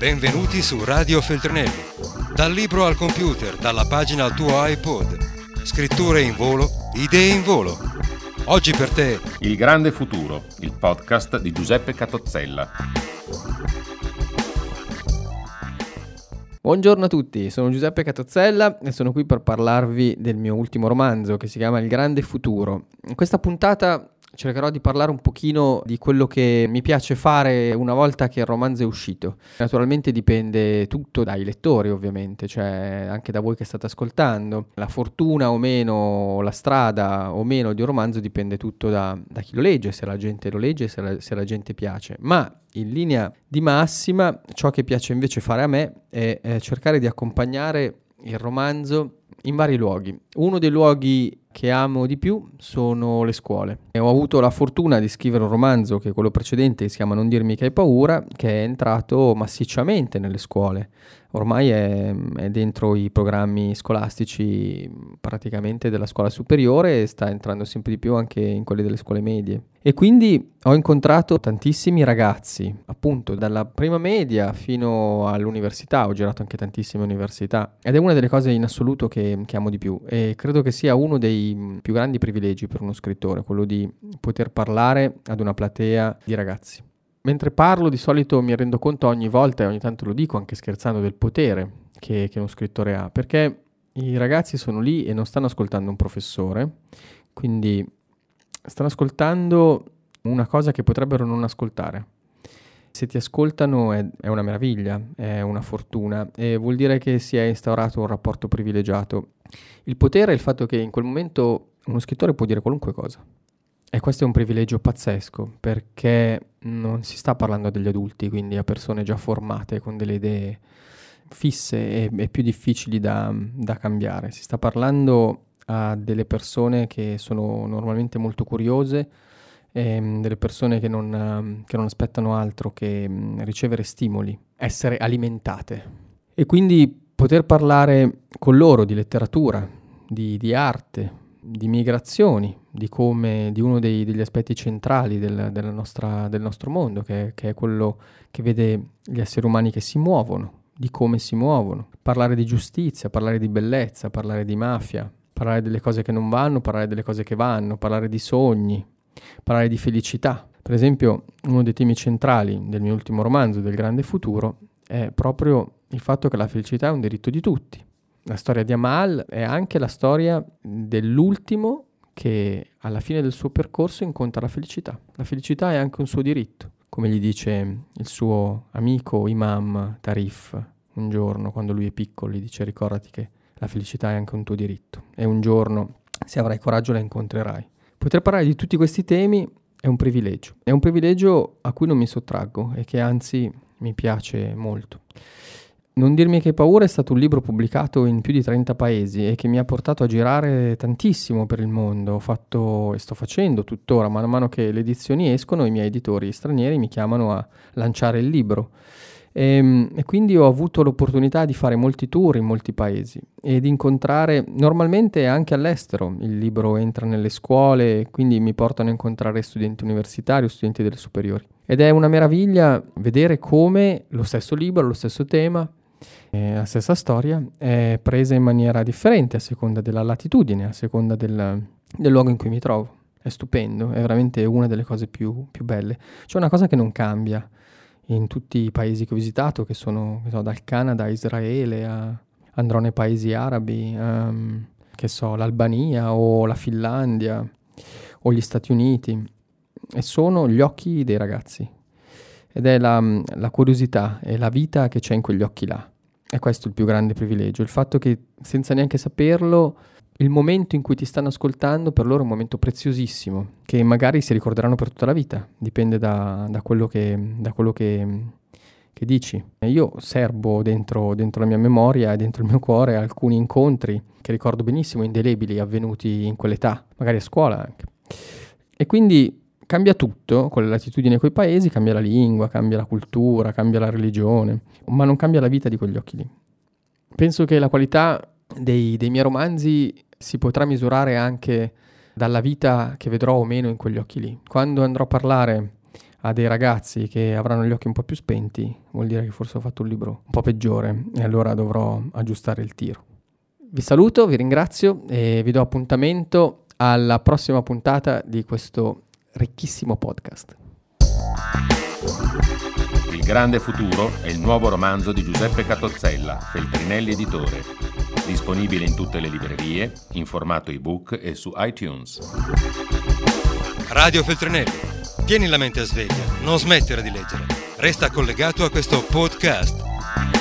Benvenuti su Radio Feltrinelli. Dal libro al computer, dalla pagina al tuo iPod. Scritture in volo, idee in volo. Oggi per te Il grande futuro, il podcast di Giuseppe Catozzella. Buongiorno a tutti, sono Giuseppe Catozzella e sono qui per parlarvi del mio ultimo romanzo che si chiama Il grande futuro. In questa puntata cercherò di parlare un pochino di quello che mi piace fare una volta che il romanzo è uscito. Naturalmente dipende tutto dai lettori, ovviamente, cioè anche da voi che state ascoltando. La fortuna o meno, la strada o meno di un romanzo dipende tutto da, da chi lo legge, se la gente lo legge, se la, se la gente piace. Ma in linea di massima, ciò che piace invece fare a me è, è cercare di accompagnare il romanzo in vari luoghi. Uno dei luoghi che amo di più sono le scuole. E ho avuto la fortuna di scrivere un romanzo che è quello precedente, si chiama Non dirmi che hai paura, che è entrato massicciamente nelle scuole. Ormai è, è dentro i programmi scolastici praticamente della scuola superiore e sta entrando sempre di più anche in quelli delle scuole medie. E quindi ho incontrato tantissimi ragazzi, appunto dalla prima media fino all'università, ho girato anche tantissime università ed è una delle cose in assoluto che, che amo di più e credo che sia uno dei più grandi privilegi per uno scrittore, quello di poter parlare ad una platea di ragazzi. Mentre parlo di solito mi rendo conto ogni volta, e ogni tanto lo dico anche scherzando, del potere che, che uno scrittore ha, perché i ragazzi sono lì e non stanno ascoltando un professore, quindi stanno ascoltando una cosa che potrebbero non ascoltare. Se ti ascoltano è, è, una meraviglia, è una fortuna e vuol dire che si è instaurato un rapporto privilegiato. Il potere è il fatto che in quel momento uno scrittore può dire qualunque cosa. E questo è un privilegio pazzesco perché non si sta parlando degli adulti, quindi a persone già formate con delle idee fisse e, e più difficili da, da, cambiare. Si sta parlando a delle persone che sono normalmente molto curiose, ehm, delle persone che non, che non, aspettano altro che mh, ricevere stimoli, essere alimentate. E quindi poter parlare con loro di letteratura, di, di arte, di migrazioni, di come di uno dei, degli aspetti centrali del, nostra, del nostro mondo, che, che, è quello che vede gli esseri umani che si muovono, di come si muovono, parlare di giustizia, parlare di bellezza, parlare di mafia, parlare delle cose che non vanno, parlare delle cose che vanno, parlare di sogni, parlare di felicità. Per esempio, uno dei temi centrali del mio ultimo romanzo, del grande futuro, è proprio il fatto che la felicità è un diritto di tutti la storia di Amal è anche la storia dell'ultimo che alla fine del suo percorso incontra la felicità. La felicità è anche un suo diritto, come gli dice il suo amico Imam Tarif un giorno quando lui è piccolo, gli dice ricordati che la felicità è anche un tuo diritto e un giorno, se avrai coraggio, la incontrerai. Poter parlare di tutti questi temi è un privilegio, è un privilegio a cui non mi sottraggo e che anzi mi piace molto. Non dirmi che paura è stato un libro pubblicato in più di 30 paesi e che mi ha portato a girare tantissimo per il mondo. Ho fatto e sto facendo tuttora, man mano che le edizioni escono, i miei editori stranieri mi chiamano a lanciare il libro. E, ehm, e, quindi ho avuto l'opportunità di fare molti tour in molti paesi e di incontrare normalmente anche all'estero. Il libro entra nelle scuole, quindi mi portano a incontrare studenti universitari o studenti delle superiori. Ed è una meraviglia vedere come lo stesso libro, lo stesso tema, eh, la stessa storia è presa in maniera differente a seconda della latitudine, a seconda del, del luogo in cui mi trovo. È stupendo, è veramente una delle cose più, più belle. C'è una cosa che non cambia in tutti i paesi che ho visitato, che sono che so, dal Canada a Israele, a, andrò nei paesi arabi, um, che so, l'Albania o la Finlandia o gli Stati Uniti, e sono gli occhi dei ragazzi. Ed è la, la curiosità e la vita che c'è in quegli occhi là. E questo è il più grande privilegio, il fatto che senza neanche saperlo il momento in cui ti stanno ascoltando per loro è un momento preziosissimo, che magari si ricorderanno per tutta la vita, dipende da, da quello, che, da quello che, che, dici. Io serbo dentro, dentro la mia memoria e dentro il mio cuore alcuni incontri che ricordo benissimo, indelebili, avvenuti in quell'età, magari a scuola anche. E quindi cambia tutto con le latitudini e quei paesi, cambia la lingua, cambia la cultura, cambia la religione, ma non cambia la vita di quegli occhi lì. Penso che la qualità dei, dei miei romanzi si potrà misurare anche dalla vita che vedrò o meno in quegli occhi lì. Quando andrò a parlare a dei ragazzi che avranno gli occhi un po' più spenti, vuol dire che forse ho fatto un libro un po' peggiore e allora dovrò aggiustare il tiro. Vi saluto, vi ringrazio e vi do appuntamento alla prossima puntata di questo ricchissimo podcast. Il grande futuro è il nuovo romanzo di Giuseppe Catozzella, Feltrinelli Editore, disponibile in tutte le librerie, in formato ebook e su iTunes. Radio Feltrinelli, tieni la mente a sveglia, non smettere di leggere. Resta collegato a questo podcast.